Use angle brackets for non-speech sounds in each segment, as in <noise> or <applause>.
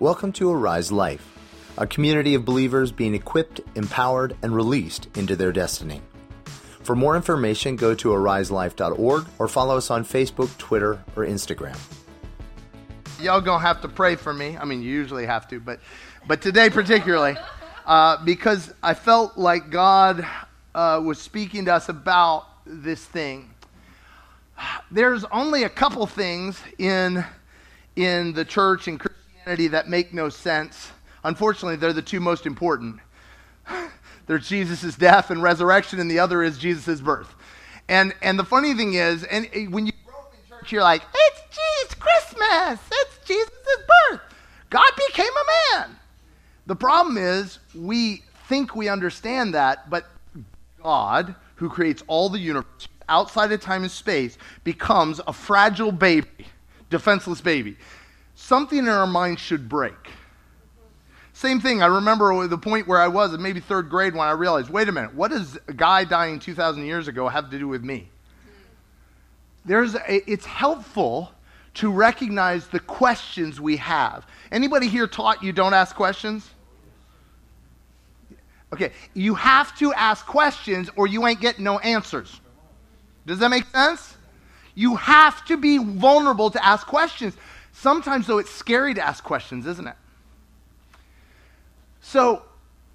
Welcome to Arise Life, a community of believers being equipped, empowered, and released into their destiny. For more information, go to ariselife.org or follow us on Facebook, Twitter, or Instagram. Y'all gonna have to pray for me. I mean, you usually have to, but but today particularly, uh, because I felt like God uh, was speaking to us about this thing. There's only a couple things in in the church and Christianity that make no sense. Unfortunately, they're the two most important. <sighs> There's Jesus' death and resurrection, and the other is Jesus' birth. And, and the funny thing is, and eh, when you grow up in church, you're like, it's Jesus Christmas, it's Jesus' birth. God became a man. The problem is, we think we understand that, but God, who creates all the universe outside of time and space, becomes a fragile baby, defenseless baby. Something in our mind should break. Same thing. I remember the point where I was in maybe third grade when I realized, wait a minute, what does a guy dying 2,000 years ago have to do with me? There's a, it's helpful to recognize the questions we have. Anybody here taught you don't ask questions? Okay, you have to ask questions or you ain't getting no answers. Does that make sense? You have to be vulnerable to ask questions. Sometimes, though, it's scary to ask questions, isn't it? So,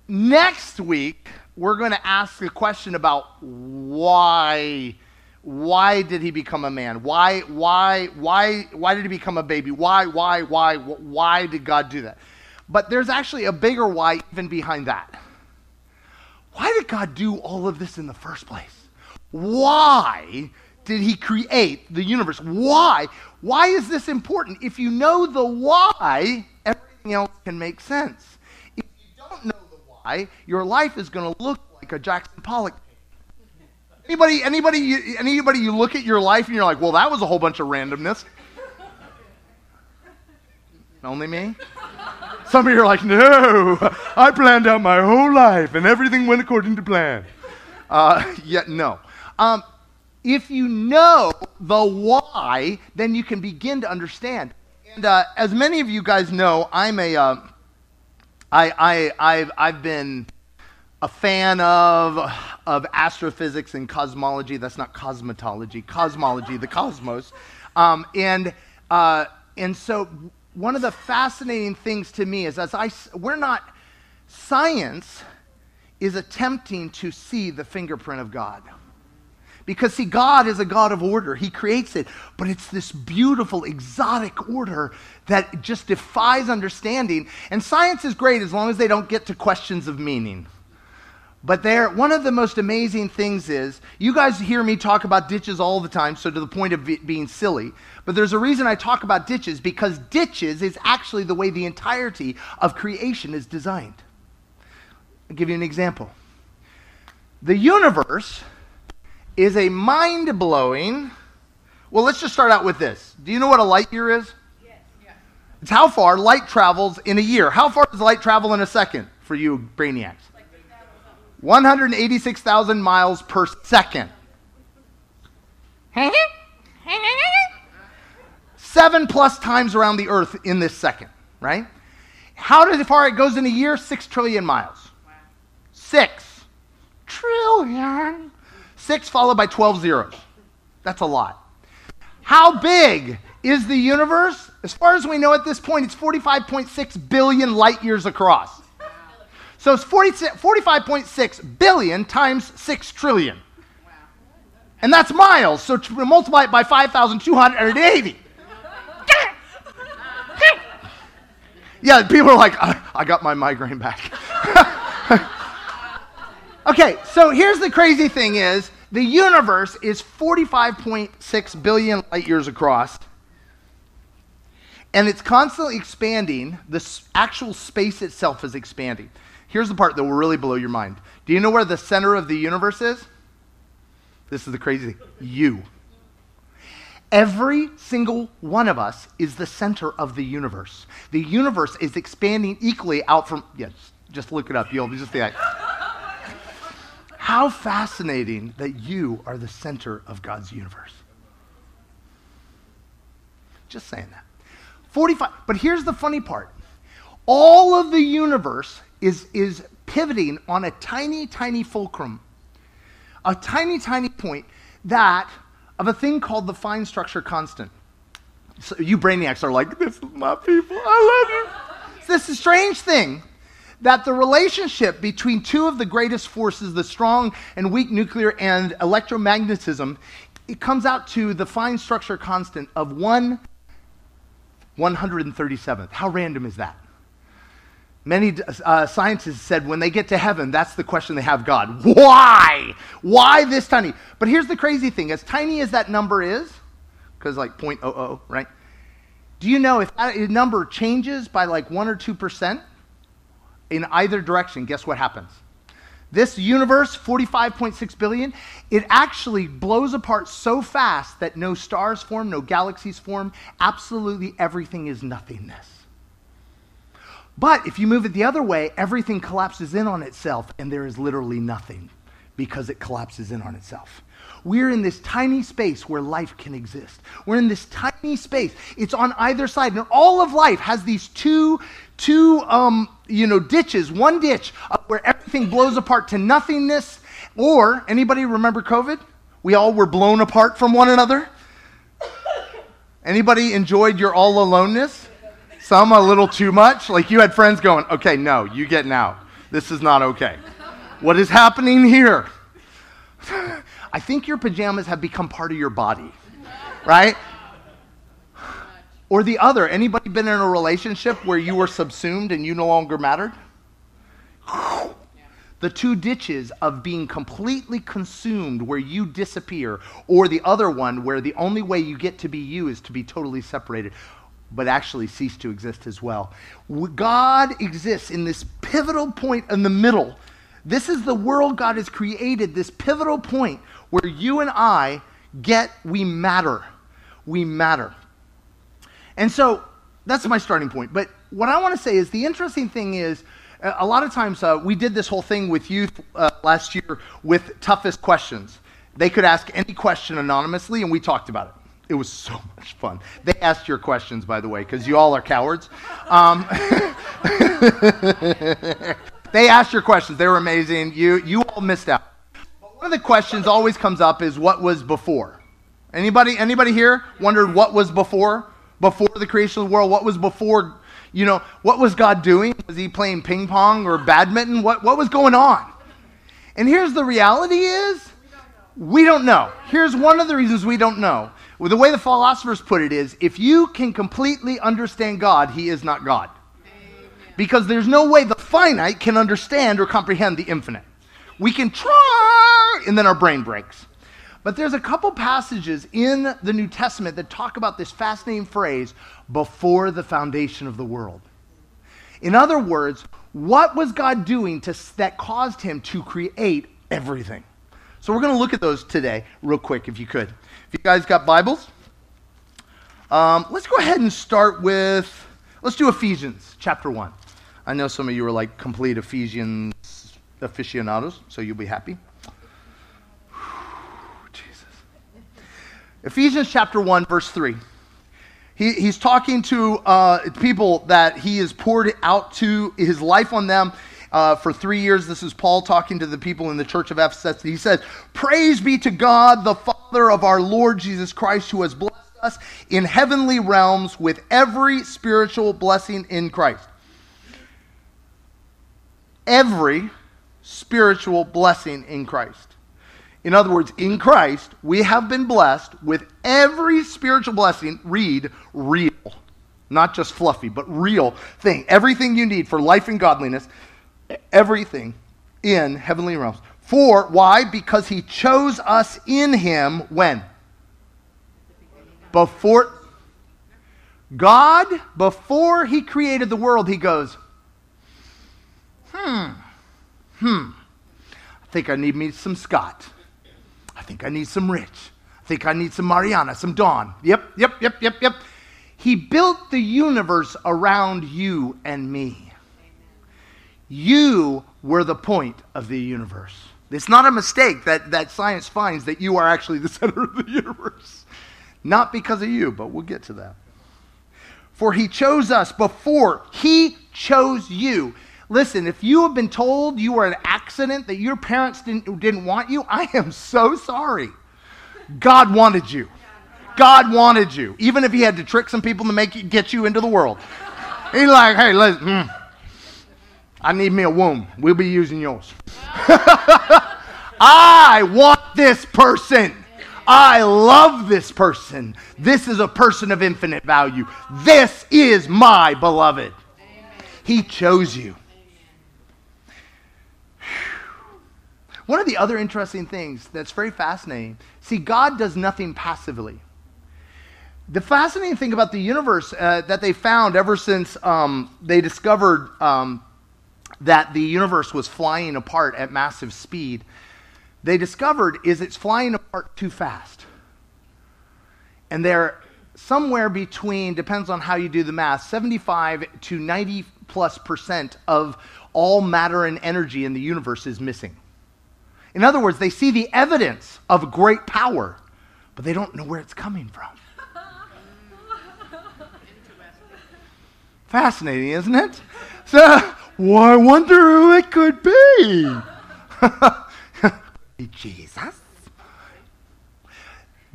next week, we're going to ask a question about why why did he become a man? Why why why why did he become a baby? Why why why why did god do that? But there's actually a bigger why even behind that. Why did god do all of this in the first place? Why did he create the universe? Why why is this important if you know the why everything else can make sense If you don't know the why, your life is going to look like a Jackson Pollock. Anybody, anybody, you, anybody, you look at your life and you're like, well, that was a whole bunch of randomness. Only me? Some of you are like, no, I planned out my whole life and everything went according to plan. Uh, <laughs> yet, no. Um, if you know the why, then you can begin to understand. And uh, as many of you guys know, I'm a, uh, I, I, I've, I've been a fan of, of astrophysics and cosmology. That's not cosmetology, cosmology, the cosmos. Um, and, uh, and so one of the fascinating things to me is as I, we're not, science is attempting to see the fingerprint of God. Because, see, God is a God of order. He creates it. But it's this beautiful, exotic order that just defies understanding. And science is great as long as they don't get to questions of meaning. But there, one of the most amazing things is you guys hear me talk about ditches all the time, so to the point of being silly. But there's a reason I talk about ditches because ditches is actually the way the entirety of creation is designed. I'll give you an example. The universe is a mind blowing. Well, let's just start out with this. Do you know what a light year is? Yes. Yeah. It's how far light travels in a year. How far does light travel in a second for you brainiacs? 186,000 miles per second. <laughs> Seven plus times around the earth in this second, right? How far it goes in a year? Six trillion miles. Wow. Six trillion. Six followed by 12 zeros. That's a lot. How big is the universe? As far as we know at this point, it's 45.6 billion light years across. So it's 45.6 billion times 6 trillion. And that's miles. So multiply it by 5,280. yeah, people are like, I got my migraine back. <laughs> okay, so here's the crazy thing is the universe is 45.6 billion light years across, and it's constantly expanding. The actual space itself is expanding. Here's the part that will really blow your mind. Do you know where the center of the universe is? This is the crazy thing. You. Every single one of us is the center of the universe. The universe is expanding equally out from, yes, just look it up. You'll just be like, how fascinating that you are the center of God's universe. Just saying that. 45, but here's the funny part. all of the universe is, is pivoting on a tiny, tiny fulcrum, a tiny, tiny point that of a thing called the fine structure constant. So you brainiacs are like, this is my people. I love you. This is a strange thing that the relationship between two of the greatest forces, the strong and weak nuclear and electromagnetism, it comes out to the fine structure constant of 1 137th. How random is that? Many uh, scientists said when they get to heaven, that's the question they have God. Why? Why this tiny? But here's the crazy thing as tiny as that number is, because like 0.00, right? Do you know if that number changes by like 1 or 2% in either direction, guess what happens? This universe, 45.6 billion, it actually blows apart so fast that no stars form, no galaxies form. Absolutely everything is nothingness. But if you move it the other way, everything collapses in on itself, and there is literally nothing because it collapses in on itself. We're in this tiny space where life can exist. We're in this tiny space. It's on either side. And all of life has these two, two um, you know, ditches. One ditch where everything blows apart to nothingness. Or, anybody remember COVID? We all were blown apart from one another. Anybody enjoyed your all aloneness? Some a little too much. Like you had friends going, okay, no, you getting out. This is not okay. What is happening here? <sighs> I think your pajamas have become part of your body, right? Or the other, anybody been in a relationship where you were subsumed and you no longer mattered? The two ditches of being completely consumed where you disappear, or the other one where the only way you get to be you is to be totally separated, but actually cease to exist as well. God exists in this pivotal point in the middle. This is the world God has created, this pivotal point where you and I get we matter. We matter. And so that's my starting point. But what I want to say is the interesting thing is a lot of times uh, we did this whole thing with youth uh, last year with toughest questions. They could ask any question anonymously, and we talked about it. It was so <laughs> much fun. They asked your questions, by the way, because you all are cowards. Um, <laughs> they asked your questions. They were amazing. You, you all missed out But one of the questions always comes up is what was before. Anybody, anybody here wondered what was before? Before the creation of the world, what was before? You know, what was God doing? Was he playing ping pong or badminton? What, what was going on? And here's the reality is we don't know. Here's one of the reasons we don't know. Well, the way the philosophers put it is if you can completely understand God, he is not God. Because there's no way the finite can understand or comprehend the infinite. We can try, and then our brain breaks. But there's a couple passages in the New Testament that talk about this fascinating phrase, before the foundation of the world. In other words, what was God doing to, that caused him to create everything? So we're going to look at those today, real quick, if you could. If you guys got Bibles, um, let's go ahead and start with, let's do Ephesians chapter 1. I know some of you are like complete Ephesians aficionados, so you'll be happy. Jesus. Ephesians chapter 1, verse 3. He, he's talking to uh, people that he has poured out to his life on them uh, for three years. This is Paul talking to the people in the church of Ephesus. He says, Praise be to God, the Father of our Lord Jesus Christ, who has blessed us in heavenly realms with every spiritual blessing in Christ. Every spiritual blessing in Christ. In other words, in Christ, we have been blessed with every spiritual blessing, read real, not just fluffy, but real thing. Everything you need for life and godliness, everything in heavenly realms. For why? Because he chose us in him when? Before God, before he created the world, he goes, hmm hmm, I think I need me some Scott. I think I need some Rich. I think I need some Mariana, some Dawn. Yep, yep, yep, yep, yep. He built the universe around you and me. You were the point of the universe. It's not a mistake that, that science finds that you are actually the <laughs> center of the universe. Not because of you, but we'll get to that. For he chose us before, he chose you. Listen, if you have been told you were an accident, that your parents didn't, didn't want you, I am so sorry. God wanted you. God wanted you, even if he had to trick some people to make you, get you into the world. He's like, hey, listen, mm, I need me a womb. We'll be using yours. <laughs> I want this person. I love this person. This is a person of infinite value. This is my beloved. He chose you. One of the other interesting things that's very fascinating see, God does nothing passively. The fascinating thing about the universe uh, that they found ever since um, they discovered um, that the universe was flying apart at massive speed, they discovered is it's flying apart too fast. And they're somewhere between, depends on how you do the math, 75 to 90 plus percent of all matter and energy in the universe is missing. In other words, they see the evidence of great power, but they don't know where it's coming from. Fascinating, isn't it? So, well, I wonder who it could be. <laughs> Jesus.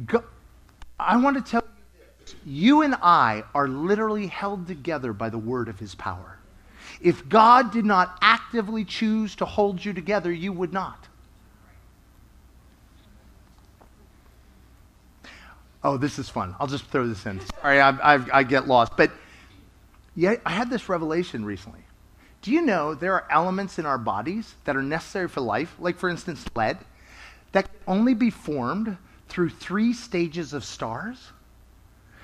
Go, I want to tell you, you and I are literally held together by the word of his power. If God did not actively choose to hold you together, you would not. Oh, this is fun. I'll just throw this in. Sorry, I, I, I get lost. But yeah, I had this revelation recently. Do you know there are elements in our bodies that are necessary for life, like, for instance, lead, that can only be formed through three stages of stars?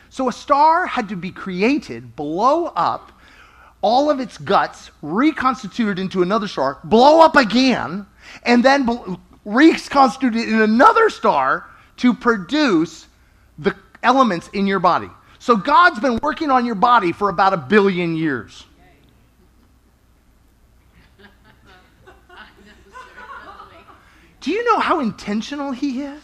So a star had to be created, blow up, all of its guts reconstituted into another star, blow up again, and then reconstituted in another star to produce elements in your body. So God's been working on your body for about a billion years. Do you know how intentional He is?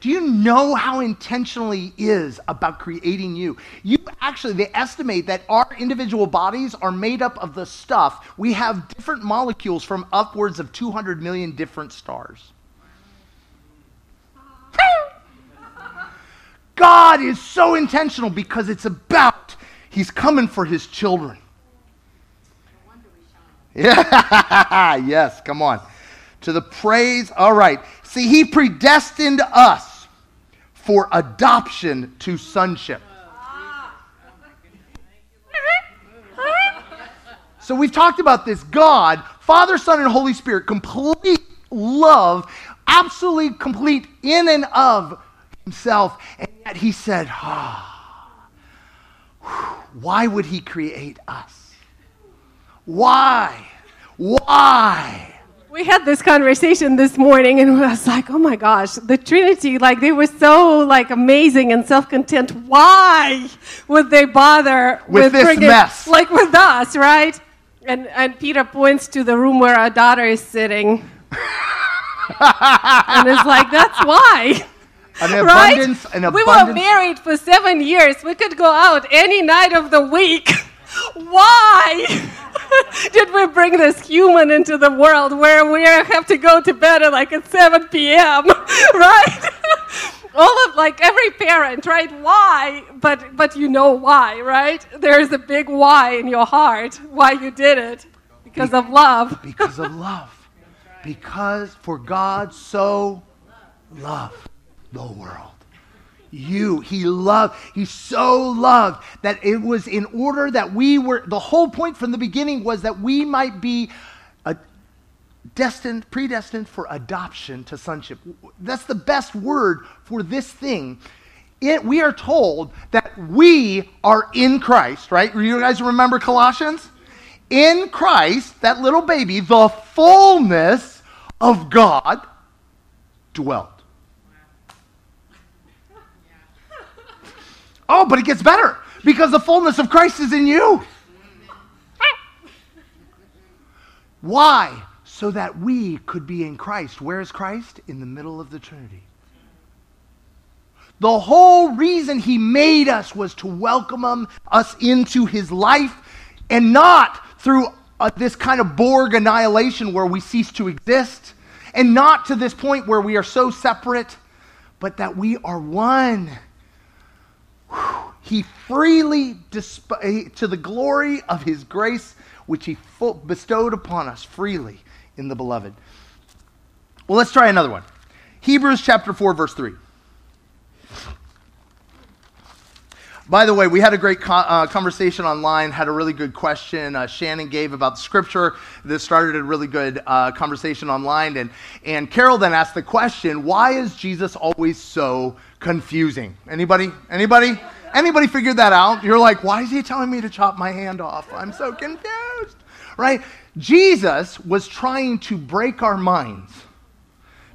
Do you know how intentional He is about creating you? You actually, they estimate that our individual bodies are made up of the stuff. We have different molecules from upwards of 200 million different stars. God is so intentional because it's about He's coming for His children. Yeah, <laughs> yes, come on. To the praise, all right. See, He predestined us for adoption to sonship. So we've talked about this God, Father, Son, and Holy Spirit, complete love, absolutely complete in and of himself. And yet he said, ah, why would he create us? Why? Why? We had this conversation this morning, and I was like, "Oh my gosh, the Trinity! Like they were so like amazing and self-content. Why would they bother with, with this bringing, mess? Like with us, right?" And and Peter points to the room where our daughter is sitting, <laughs> and it's like, "That's why." An abundance, right? an abundance. We were married for seven years. We could go out any night of the week. <laughs> Why <laughs> did we bring this human into the world where we have to go to bed at like at 7 p.m. <laughs> right? All of like every parent, right? Why? But but you know why, right? There's a big why in your heart why you did it because Be- of love. because of love. Because for God so loved the world. You, he loved, he so loved that it was in order that we were, the whole point from the beginning was that we might be a, destined, predestined for adoption to sonship. That's the best word for this thing. It, we are told that we are in Christ, right? You guys remember Colossians? In Christ, that little baby, the fullness of God dwelt. Oh, but it gets better because the fullness of Christ is in you. Why? So that we could be in Christ. Where is Christ? In the middle of the Trinity. The whole reason he made us was to welcome him, us into his life, And not through uh, this kind of Borg annihilation where we cease to exist, and not to this point where we are so separate, but that we are one. He freely, disp- to the glory of his grace, which he bestowed upon us freely in the beloved. Well, let's try another one. Hebrews chapter 4, verse 3. By the way, we had a great co- uh, conversation online, had a really good question uh, Shannon gave about the scripture. This started a really good uh, conversation online. And, and Carol then asked the question, why is Jesus always so confusing? Anybody? Anybody? Anybody figured that out? You're like, why is he telling me to chop my hand off? I'm so confused. Right? Jesus was trying to break our minds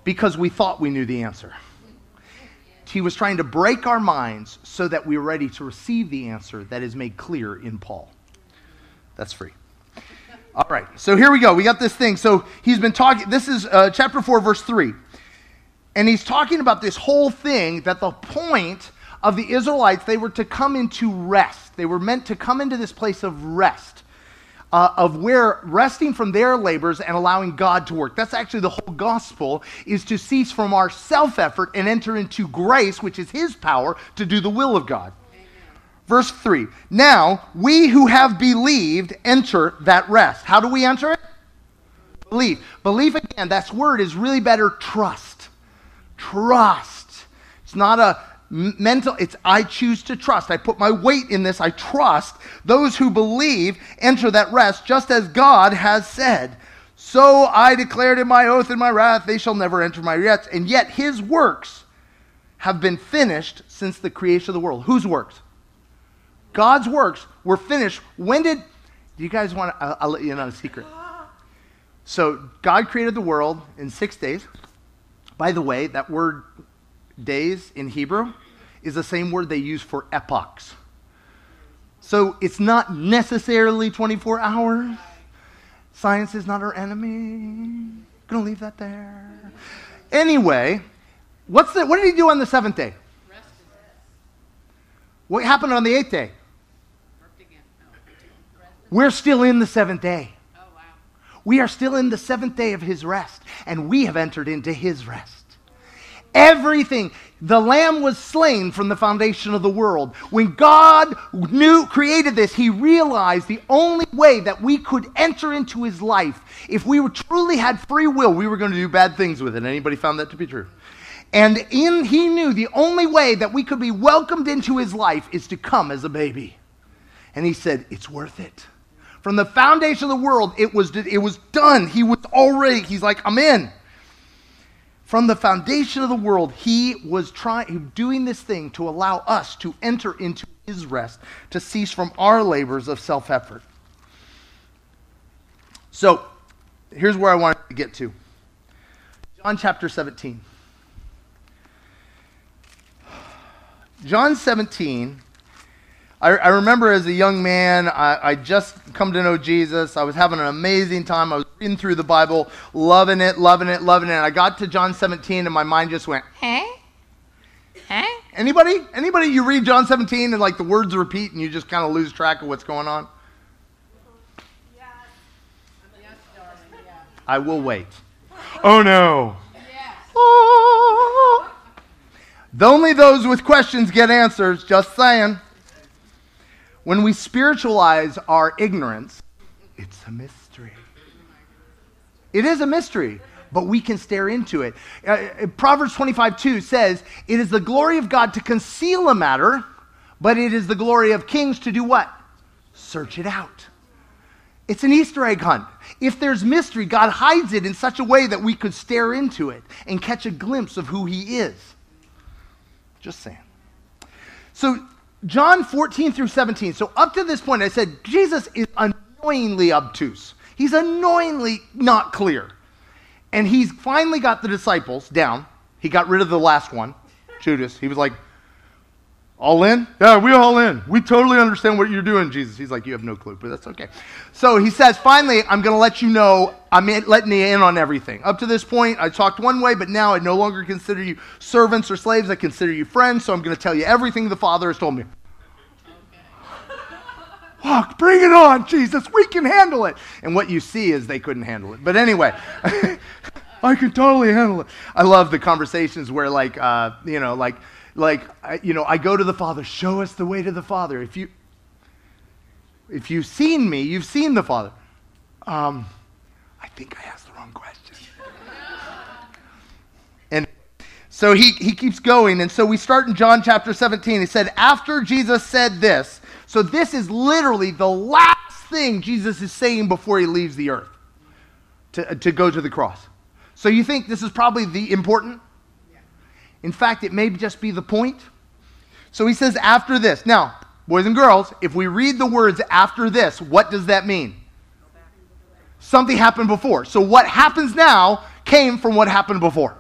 because we thought we knew the answer. He was trying to break our minds so that we are ready to receive the answer that is made clear in Paul. That's free. All right, so here we go. We got this thing. So he's been talking, this is uh, chapter 4, verse 3. And he's talking about this whole thing that the point of the Israelites, they were to come into rest. They were meant to come into this place of rest uh, of where resting from their labors and allowing God to work. That's actually the whole gospel is to cease from our self effort and enter into grace, which is his power to do the will of God. Verse 3 Now we who have believed enter that rest. How do we enter it? Believe. Belief, again, that word is really better trust. Trust. It's not a mental it's i choose to trust. I put my weight in this i trust. Those who believe enter that rest just as god has said. So i declared in my oath and my wrath they shall never enter my rest. And yet his works have been finished since the creation of the world. Whose works? God's works were finished. When did do you guys want to I'll, I'll let you in on a secret. So god created the world in six days. By the way that word days in Hebrew is the same word they use for epochs. So it's not necessarily 24 hours. Science is not our enemy. Gonna leave that there. Anyway, what's the, what did he do on the seventh day? Rest. What happened on the eighth day? We're still in the seventh day. Oh, we are still in the seventh day of his rest, and we have entered into his rest. Everything. The lamb was slain from the foundation of the world. When God knew created this, he realized the only way that we could enter into his life, if we truly had free will, we were going to do bad things with it. Anybody found that to be true? And in he knew the only way that we could be welcomed into his life is to come as a baby. And he said, "It's worth it." From the foundation of the world, it was it was done. He was already he's like, "I'm in." From the foundation of the world, he was trying, doing this thing to allow us to enter into his rest, to cease from our labors of self effort. So, here's where I want to get to John chapter 17. John 17 I, I remember as a young man, I, I just come to know Jesus. I was having an amazing time. I was reading through the Bible, loving it, loving it, loving it. I got to John 17, and my mind just went, huh? Huh? Anybody? Anybody? You read John 17 and like the words repeat, and you just kind of lose track of what's going on. I will wait. Oh no. Oh. Only those with questions get answers. Just saying. When we spiritualize our ignorance, it's a mystery. It is a mystery, but we can stare into it. Uh, uh, Proverbs 25 2 says, It is the glory of God to conceal a matter, but it is the glory of kings to do what? Search it out. It's an Easter egg hunt. If there's mystery, God hides it in such a way that we could stare into it and catch a glimpse of who He is. Just saying. So, John 14 through 17. So up to this point, I said Jesus is annoyingly obtuse. He's annoyingly not clear. And he's finally got the disciples down. He got rid of the last one, Judas. He was like, all in? Yeah, we all in. We totally understand what you're doing, Jesus. He's like, you have no clue, but that's okay. So he says, finally, I'm going to let you know, I'm letting you in on everything. Up to this point, I talked one way, but now I no longer consider you servants or slaves. I consider you friends, so I'm going to tell you everything the Father has told me. <laughs> Walk, bring it on, Jesus. We can handle it. And what you see is they couldn't handle it. But anyway, <laughs> I can totally handle it. I love the conversations where, like, uh, you know, like, like, I, you know, I go to the Father. Show us the way to the Father. If you, if you've seen me, you've seen the Father. Um, I think I asked the wrong question. <laughs> and so he, he keeps going. And so we start in John chapter 17. He said, After Jesus said this, so this is literally the last thing Jesus is saying before he leaves the earth to, to go to the cross. So you think this is probably the important? In fact, it may just be the point. So he says, after this. Now, boys and girls, if we read the words after this, what does that mean? Something happened before. So what happens now came from what happened before.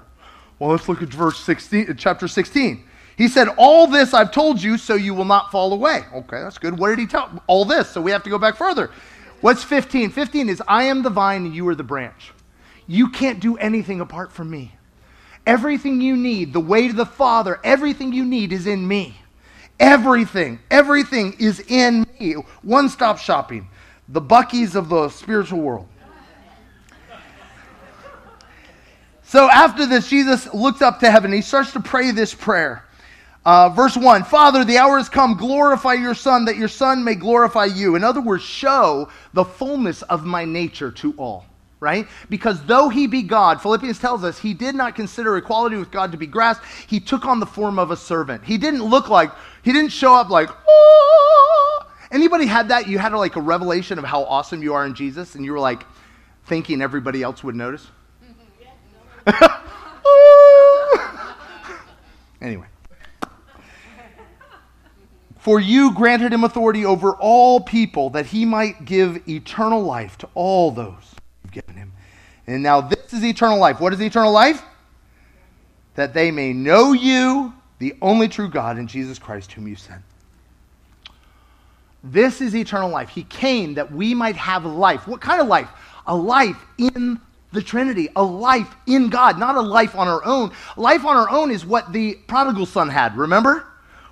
Well, let's look at verse 16, uh, chapter 16. He said, All this I've told you so you will not fall away. Okay, that's good. What did he tell? All this. So we have to go back further. What's 15? 15 is, I am the vine and you are the branch. You can't do anything apart from me. Everything you need, the way to the Father, everything you need is in me. Everything, everything is in me. One stop shopping, the Buc-ee's of the spiritual world. So after this, Jesus looks up to heaven. He starts to pray this prayer. Uh, verse 1 Father, the hour has come. Glorify your Son, that your Son may glorify you. In other words, show the fullness of my nature to all right? Because though he be God, Philippians tells us he did not consider equality with God to be grasped. He took on the form of a servant. He didn't look like, he didn't show up like, oh. Anybody had that? You had like a revelation of how awesome you are in Jesus, and you were like thinking everybody else would notice? <laughs> Ah. anyway. For you granted him authority over all people that he might give eternal life to all those. And now this is eternal life. What is eternal life? That they may know you, the only true God, and Jesus Christ, whom you sent. This is eternal life. He came that we might have life. What kind of life? A life in the Trinity, a life in God, not a life on our own. Life on our own is what the prodigal son had, remember?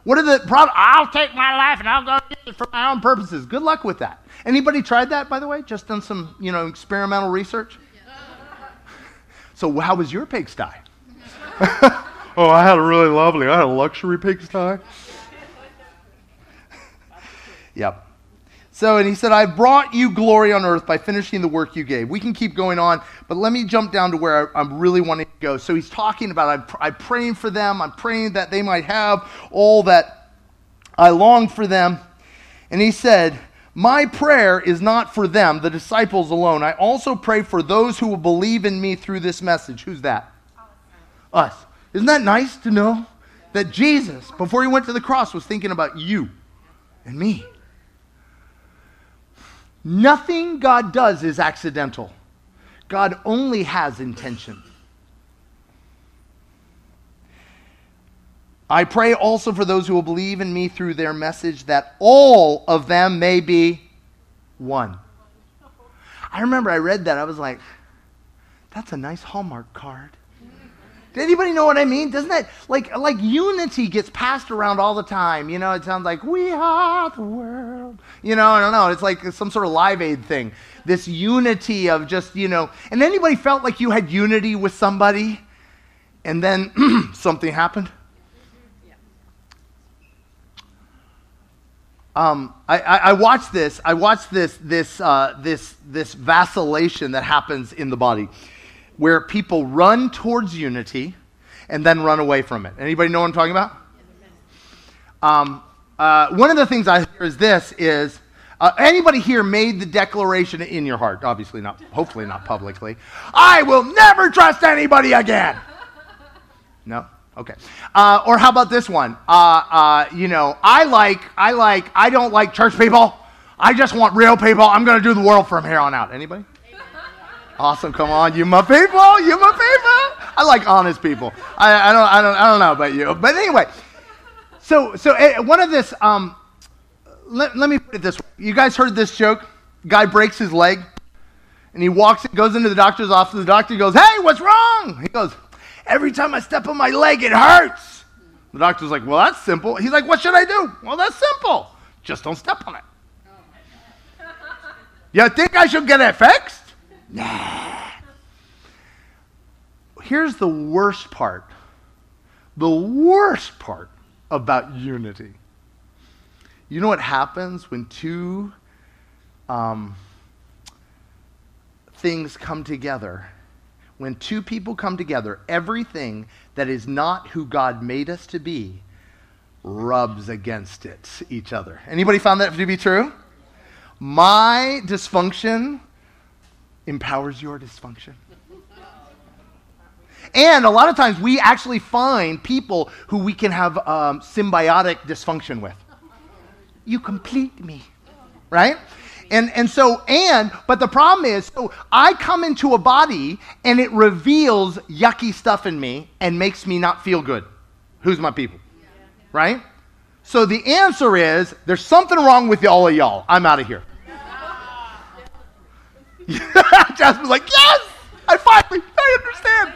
What are the prod- I'll take my life and I'll go it for my own purposes. Good luck with that. Anybody tried that, by the way? Just done some, you know, experimental research? So how was your pigsty? <laughs> oh, I had a really lovely, I had a luxury pigsty. <laughs> yep. So, and he said, I brought you glory on earth by finishing the work you gave. We can keep going on, but let me jump down to where I, am really wanting to go. So he's talking about, I'm, I'm praying for them. I'm praying that they might have all that I long for them. And he said, my prayer is not for them, the disciples alone. I also pray for those who will believe in me through this message. Who's that? Us. Isn't that nice to know that Jesus, before he went to the cross, was thinking about you and me? Nothing God does is accidental. God only has intention. I pray also for those who will believe in me through their message that all of them may be one. I remember I read that. I was like, that's a nice Hallmark card. Did anybody know what I mean? Doesn't that like like unity gets passed around all the time? You know, it sounds like we are the world. You know, I don't know. It's like some sort of live aid thing. This unity of just, you know, and anybody felt like you had unity with somebody and then <clears throat> something happened? Um, I, I, I watch this. I watch this this uh, this this vacillation that happens in the body, where people run towards unity, and then run away from it. Anybody know what I'm talking about? Um, uh, one of the things I hear is this: is uh, anybody here made the declaration in your heart? Obviously not. Hopefully not publicly. I will never trust anybody again. <laughs> No. Okay. Uh, or how about this one? Uh, uh, you know, I like, I like, I don't like church people. I just want real people. I'm going to do the world from here on out. Anybody? Awesome. Come on, you my people. You my people. I like honest people. I, I don't, I don't, I don't know about you, but anyway. So, so uh, one of this. Um, let, let me put it this way. You guys heard this joke? Guy breaks his leg, and he walks, and goes into the doctor's office. The doctor goes, "Hey, what's wrong?" He goes, Every time I step on my leg, it hurts. The doctor's like, Well, that's simple. He's like, What should I do? Well, that's simple. Just don't step on it. <laughs> You think I should get it fixed? Nah. Here's the worst part. The worst part about unity. You know what happens when two um, things come together? When two people come together, everything that is not who God made us to be rubs against it each other. Anybody found that to be true? My dysfunction empowers your dysfunction. And a lot of times we actually find people who we can have um, symbiotic dysfunction with. You complete me, right? And, and so, and, but the problem is, so I come into a body and it reveals yucky stuff in me and makes me not feel good. Who's my people? Right? So the answer is there's something wrong with all of y'all. I'm out of here. <laughs> Jasmine's like, yes, I finally, I understand.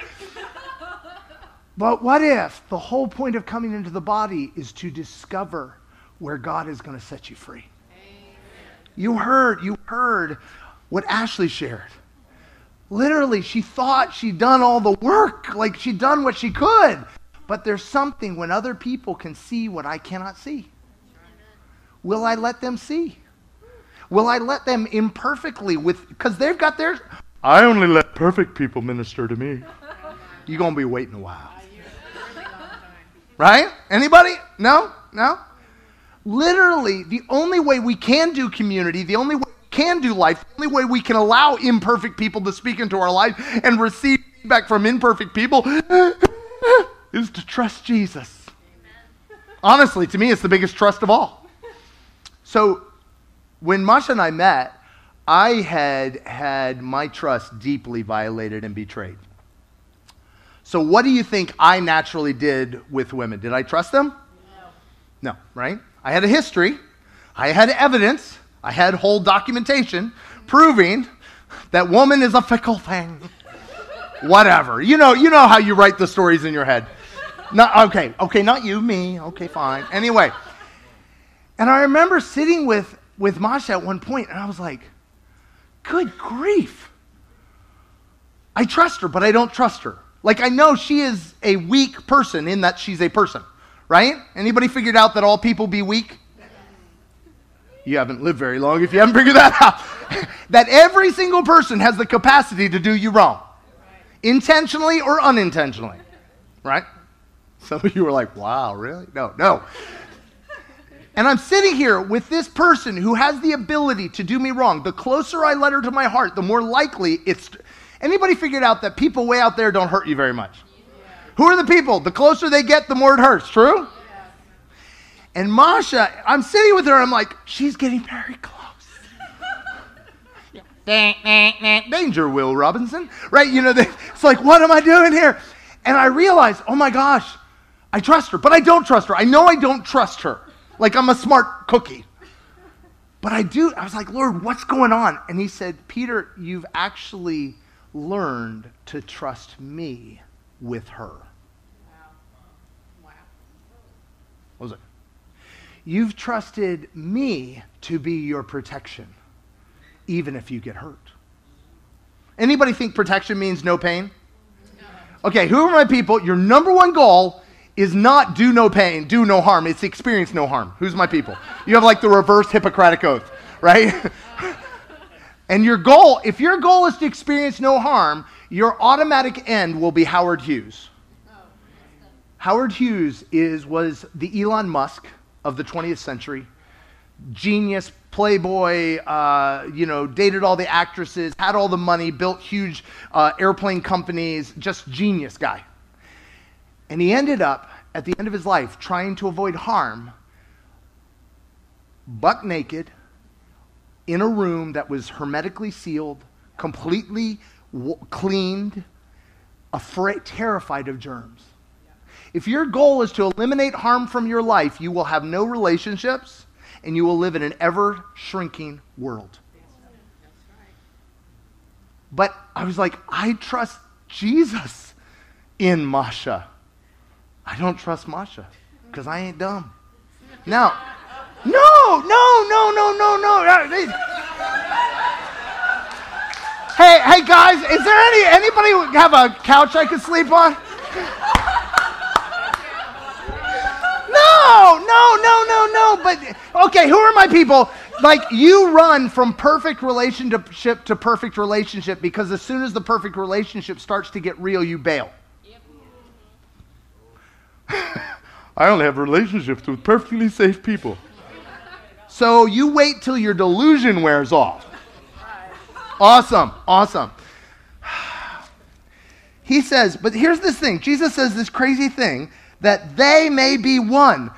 But what if the whole point of coming into the body is to discover where God is going to set you free? You heard, you heard what Ashley shared. Literally, she thought she'd done all the work, like she'd done what she could. But there's something when other people can see what I cannot see. Will I let them see? Will I let them imperfectly with because they've got their I only let perfect people minister to me. You're gonna be waiting a while. Right? Anybody? No? No? Literally, the only way we can do community, the only way we can do life, the only way we can allow imperfect people to speak into our life and receive feedback from imperfect people <laughs> is to trust Jesus. Honestly, to me, it's the biggest trust of all. So, when Masha and I met, I had had my trust deeply violated and betrayed. So, what do you think I naturally did with women? Did I trust them? No. No, right? I had a history, I had evidence, I had whole documentation proving that woman is a fickle thing. Whatever. You know, you know how you write the stories in your head. Not, okay, okay, not you, me. Okay, fine. Anyway. And I remember sitting with, with Masha at one point, and I was like, good grief. I trust her, but I don't trust her. Like, I know she is a weak person in that she's a person, right? Anybody figured out that all people be weak? You haven't lived very long if you haven't figured that out. <laughs> that every single person has the capacity to do you wrong, intentionally or unintentionally, right? Some of <laughs> you are like, wow, really? No, no. And I'm sitting here with this person who has the ability to do me wrong. The closer I let her to my heart, the more likely it's. Anybody figured out that people way out there don't hurt you very much? Who are the people? The closer they get, the more it hurts. True? Yeah. And Masha, I'm sitting with her, I'm like, she's getting very close. Danger, Will Robinson. Right? You know, they, it's like, what am I doing here? And I realized, oh my gosh, I trust her, but I don't trust her. I know I don't trust her. Like I'm a smart cookie. But I do. I was like, Lord, what's going on? And he said, Peter, you've actually learned to trust me with her. Wow. Wow. What was it? You've trusted me to be your protection, even if you get hurt. Anybody think protection means no pain? Okay, who are my people? Your number one goal is not do no pain, do no harm. It's experience no harm. Who's my people? You have like the reverse Hippocratic oath, right? <laughs> and your goal, if your goal is to experience no harm, your automatic end will be Howard Hughes. Howard Hughes is, was the Elon Musk of the 20th century. Genius, playboy, uh, you know, dated all the actresses, had all the money, built huge uh, airplane companies, just genius guy. And he ended up, at the end of his life, trying to avoid harm, buck naked, in a room that was hermetically sealed, completely w- cleaned, afraid, terrified of germs. If your goal is to eliminate harm from your life, you will have no relationships and you will live in an ever shrinking world. But I was like, I trust Jesus in Masha. I don't trust Masha because I ain't dumb. Now, no, no, no, no, no, no. hey hey guys, is there any anybody have a couch I could sleep on? No, no, no, no, no. But okay, who are my people? Like you run from perfect relationship to perfect relationship because as soon as the perfect relationship starts to get real, you bail. <laughs> I only have relationships with perfectly safe people. So you wait till your delusion wears off. Awesome, awesome. <sighs> He says, but here's this thing Jesus says this crazy thing that they may be one.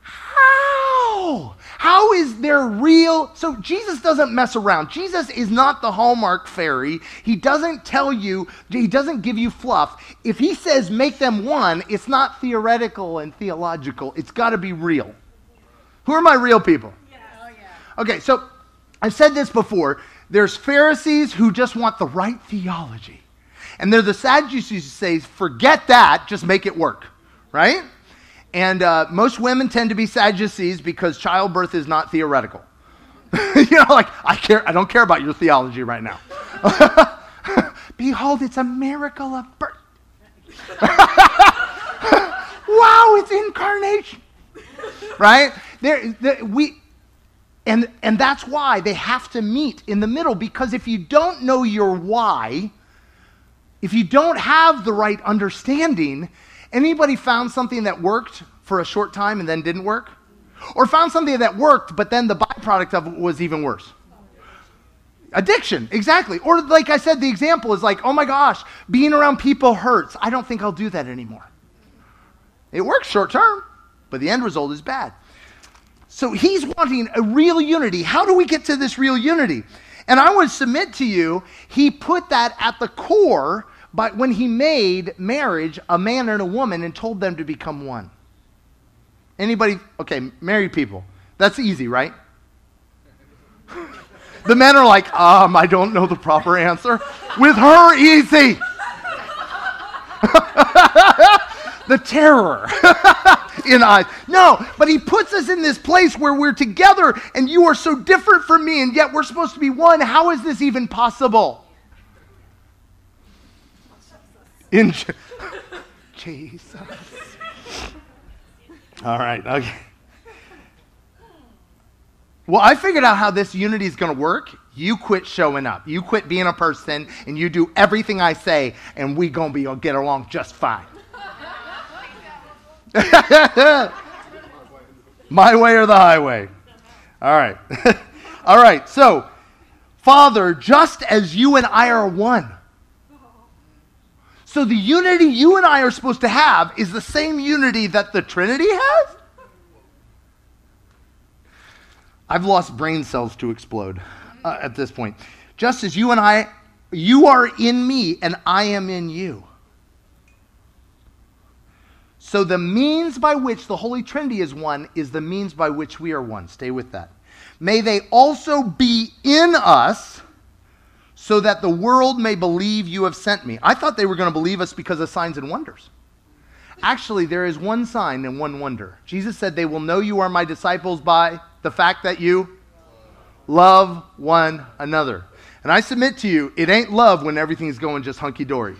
How? How is there real? So Jesus doesn't mess around. Jesus is not the Hallmark fairy. He doesn't tell you, he doesn't give you fluff. If he says make them one, it's not theoretical and theological. It's got to be real. Who are my real people? Okay, so I've said this before. There's Pharisees who just want the right theology. And they're the Sadducees who say, forget that, just make it work, right? And uh, most women tend to be Sadducees because childbirth is not theoretical. <laughs> you know, like, I, care, I don't care about your theology right now. <laughs> Behold, it's a miracle of birth. <laughs> wow, it's incarnation. Right? There, there, we, and, and that's why they have to meet in the middle because if you don't know your why, if you don't have the right understanding, anybody found something that worked for a short time and then didn't work? Or found something that worked, but then the byproduct of it was even worse? Addiction, exactly. Or, like I said, the example is like, oh my gosh, being around people hurts. I don't think I'll do that anymore. It works short term, but the end result is bad. So he's wanting a real unity. How do we get to this real unity? And I would submit to you, he put that at the core but when he made marriage a man and a woman and told them to become one. Anybody, okay, married people. That's easy, right? <laughs> the men are like, um, I don't know the proper answer. With her, easy. <laughs> the terror <laughs> in eyes. No, but he puts us in this place where we're together and you are so different from me and yet we're supposed to be one. How is this even possible? In <laughs> Jesus. All right. Okay. Well, I figured out how this unity is going to work. You quit showing up. You quit being a person, and you do everything I say, and we gonna be uh, get along just fine. <laughs> My way or the highway. All right. <laughs> All right. So, Father, just as you and I are one. So the unity you and I are supposed to have is the same unity that the Trinity has? I've lost brain cells to explode uh, at this point. Just as you and I, you are in me and I am in you. So the means by which the Holy Trinity is one is the means by which we are one. Stay with that. May they also be in us so that the world may believe you have sent me. I thought they were going to believe us because of signs and wonders. Actually, there is one sign and one wonder. Jesus said, They will know you are my disciples by the fact that you love one another. And I submit to you, it ain't love when everything's going just hunky dory.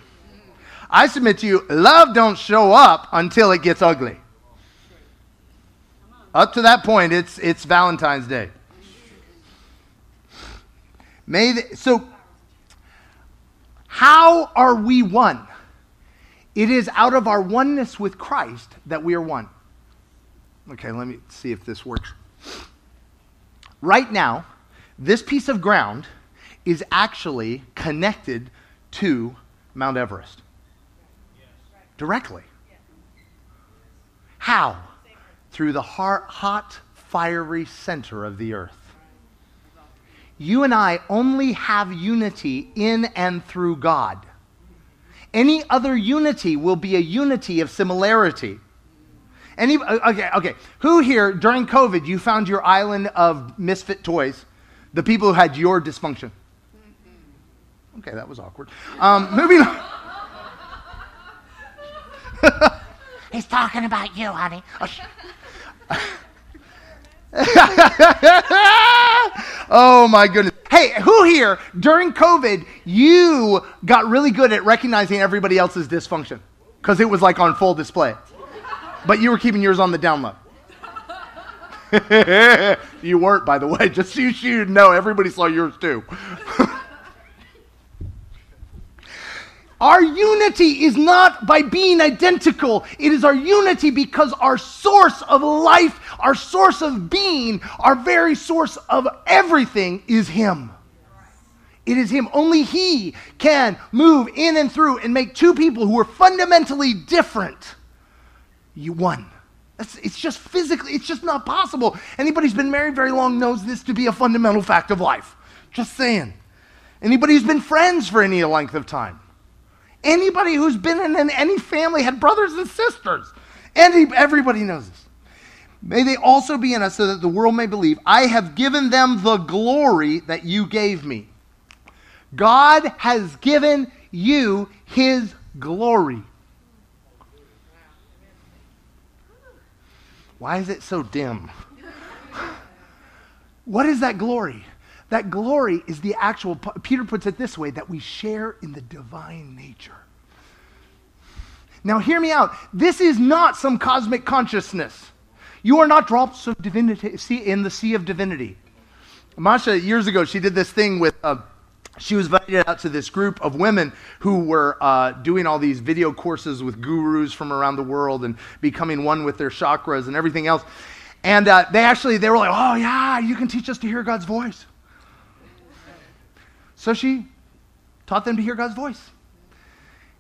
I submit to you, love don't show up until it gets ugly. Up to that point, it's, it's Valentine's Day. May so how are we one? It is out of our oneness with Christ that we are one. Okay, let me see if this works. Right now, this piece of ground is actually connected to Mount Everest. Directly. How? Through the hot, fiery center of the earth you and I only have unity in and through God. Any other unity will be a unity of similarity. Any, okay, okay. Who here during COVID you found your island of misfit toys? The people who had your dysfunction. Okay, that was awkward. Um, <laughs> moving on. <laughs> He's talking about you, honey. Oh, <laughs> oh my goodness. Hey, who here during COVID you got really good at recognizing everybody else's dysfunction because it was like on full display, but you were keeping yours on the down low. <laughs> you weren't, by the way. <laughs> Just so you should know, everybody saw yours too. <laughs> Our unity is not by being identical. It is our unity because our source of life, our source of being, our very source of everything is Him. It is Him. Only He can move in and through and make two people who are fundamentally different you one. It's just physically, it's just not possible. Anybody who's been married very long knows this to be a fundamental fact of life. Just saying. Anybody who's been friends for any length of time. Anybody who's been in any family had brothers and sisters. And everybody knows this. May they also be in us so that the world may believe I have given them the glory that you gave me. God has given you his glory. Why is it so dim? <laughs> what is that glory? That glory is the actual, Peter puts it this way, that we share in the divine nature. Now, hear me out. This is not some cosmic consciousness. You are not drops of divinity in the sea of divinity. Masha, years ago, she did this thing with. Uh, she was invited out to this group of women who were uh, doing all these video courses with gurus from around the world and becoming one with their chakras and everything else. And uh, they actually, they were like, oh, yeah, you can teach us to hear God's voice. So she taught them to hear God's voice.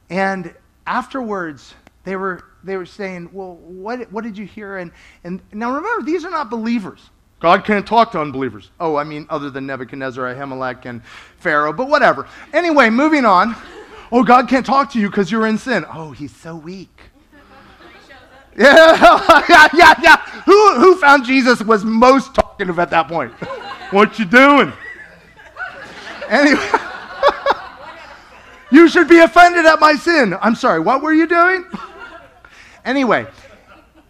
And afterwards, they were, they were saying, well, what, what did you hear? And, and now remember, these are not believers. God can't talk to unbelievers. Oh, I mean, other than Nebuchadnezzar, Abimelech, and Pharaoh, but whatever. Anyway, moving on. Oh, God can't talk to you because you're in sin. Oh, he's so weak. <laughs> Yeah, <laughs> yeah, yeah, yeah. Who, who found Jesus was most talkative at that point? what you doing? Anyway, <laughs> you should be offended at my sin. I'm sorry, what were you doing? <laughs> anyway,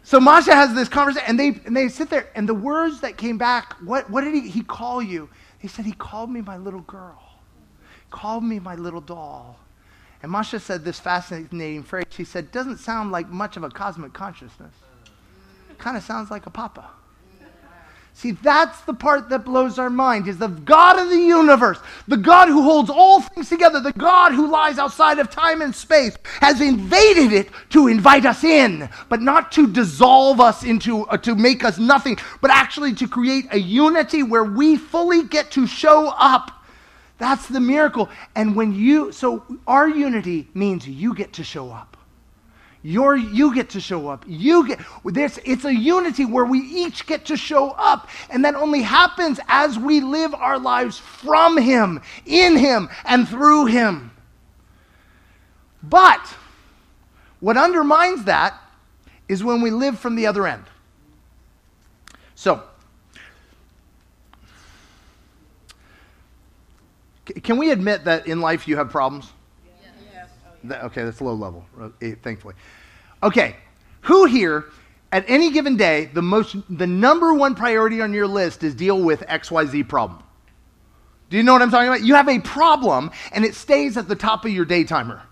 so Masha has this conversation, and they, and they sit there, and the words that came back, what, what did he, he call you? He said, He called me my little girl, called me my little doll. And Masha said this fascinating phrase. She said, Doesn't sound like much of a cosmic consciousness. Kind of sounds like a papa. See, that's the part that blows our mind is the God of the universe, the God who holds all things together, the God who lies outside of time and space, has invaded it to invite us in, but not to dissolve us into, uh, to make us nothing, but actually to create a unity where we fully get to show up. That's the miracle. And when you, so our unity means you get to show up. You're, you get to show up. You get this. It's a unity where we each get to show up, and that only happens as we live our lives from Him, in Him, and through Him. But what undermines that is when we live from the other end. So, can we admit that in life you have problems? Okay, that's low level, uh, eh, thankfully. Okay, who here at any given day, the, most, the number one priority on your list is deal with XYZ problem? Do you know what I'm talking about? You have a problem and it stays at the top of your day timer.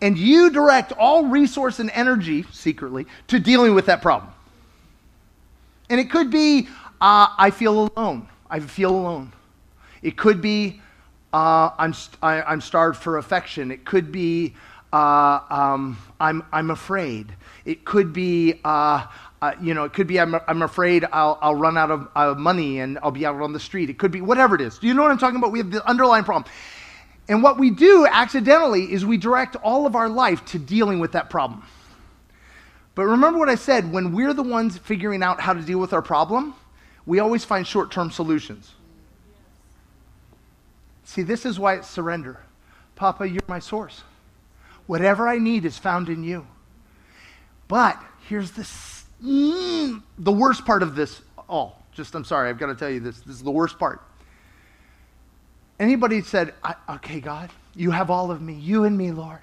And you direct all resource and energy, secretly, to dealing with that problem. And it could be, uh, I feel alone. I feel alone. It could be, uh, I'm, I, am i am starved for affection. It could be, uh, um, I'm, I'm afraid. It could be, uh, uh, you know, it could be I'm, I'm afraid I'll, I'll run out of uh, money and I'll be out on the street. It could be whatever it is. Do you know what I'm talking about? We have the underlying problem. And what we do accidentally is we direct all of our life to dealing with that problem. But remember what I said when we're the ones figuring out how to deal with our problem, we always find short term solutions. See, this is why it's surrender. Papa, you're my source. Whatever I need is found in you. But here's this, mm, the worst part of this all. Just, I'm sorry, I've got to tell you this. This is the worst part. Anybody said, okay, God, you have all of me, you and me, Lord.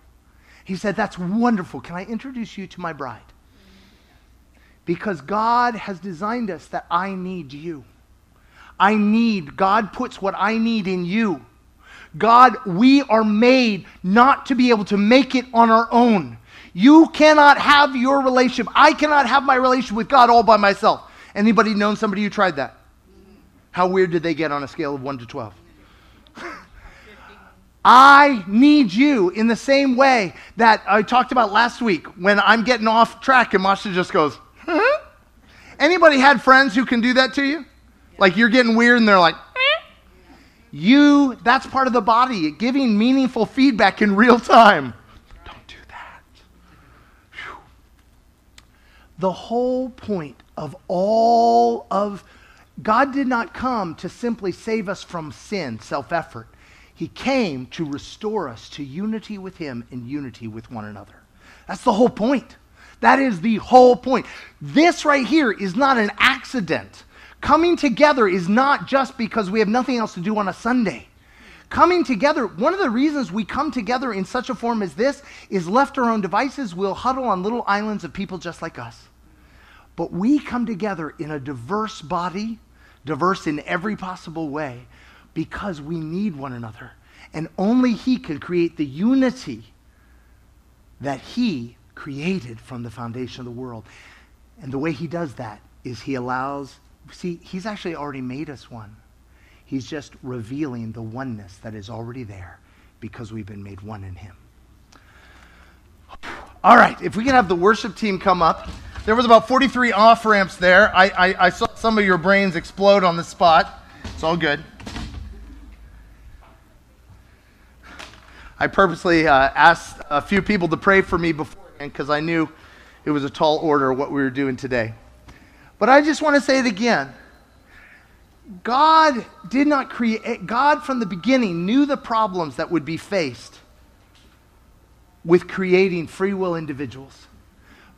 He said, that's wonderful. Can I introduce you to my bride? Because God has designed us that I need you. I need, God puts what I need in you. God, we are made not to be able to make it on our own. You cannot have your relationship. I cannot have my relationship with God all by myself. Anybody known somebody who tried that? How weird did they get on a scale of 1 to 12? I need you in the same way that I talked about last week when I'm getting off track and Masha just goes, huh? Anybody had friends who can do that to you? Like you're getting weird and they're like? You, that's part of the body, giving meaningful feedback in real time. Don't do that. Whew. The whole point of all of God did not come to simply save us from sin, self effort. He came to restore us to unity with Him and unity with one another. That's the whole point. That is the whole point. This right here is not an accident. Coming together is not just because we have nothing else to do on a Sunday. Coming together, one of the reasons we come together in such a form as this is left our own devices, we'll huddle on little islands of people just like us. But we come together in a diverse body, diverse in every possible way, because we need one another. And only He can create the unity that He created from the foundation of the world. And the way He does that is He allows, see, He's actually already made us one. He's just revealing the oneness that is already there because we've been made one in Him. All right, if we can have the worship team come up. There was about 43 off ramps there. I, I, I saw some of your brains explode on the spot. It's all good. I purposely uh, asked a few people to pray for me beforehand because I knew it was a tall order what we were doing today. But I just want to say it again. God did not create, God from the beginning knew the problems that would be faced with creating free will individuals.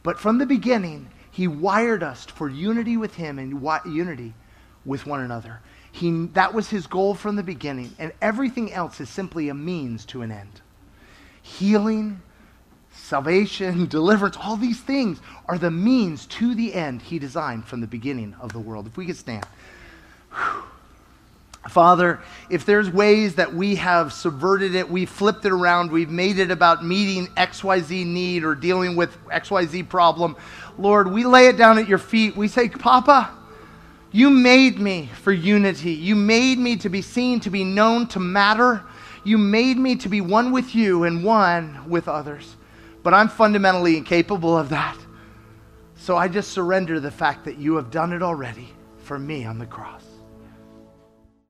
But from the beginning, He wired us for unity with Him and unity with one another. He, that was his goal from the beginning, and everything else is simply a means to an end. Healing, salvation, deliverance, all these things are the means to the end he designed from the beginning of the world. If we could stand. Father, if there's ways that we have subverted it, we've flipped it around, we've made it about meeting XYZ need or dealing with XYZ problem, Lord, we lay it down at your feet. We say, Papa, you made me for unity. You made me to be seen, to be known, to matter. You made me to be one with you and one with others. But I'm fundamentally incapable of that. So I just surrender the fact that you have done it already for me on the cross.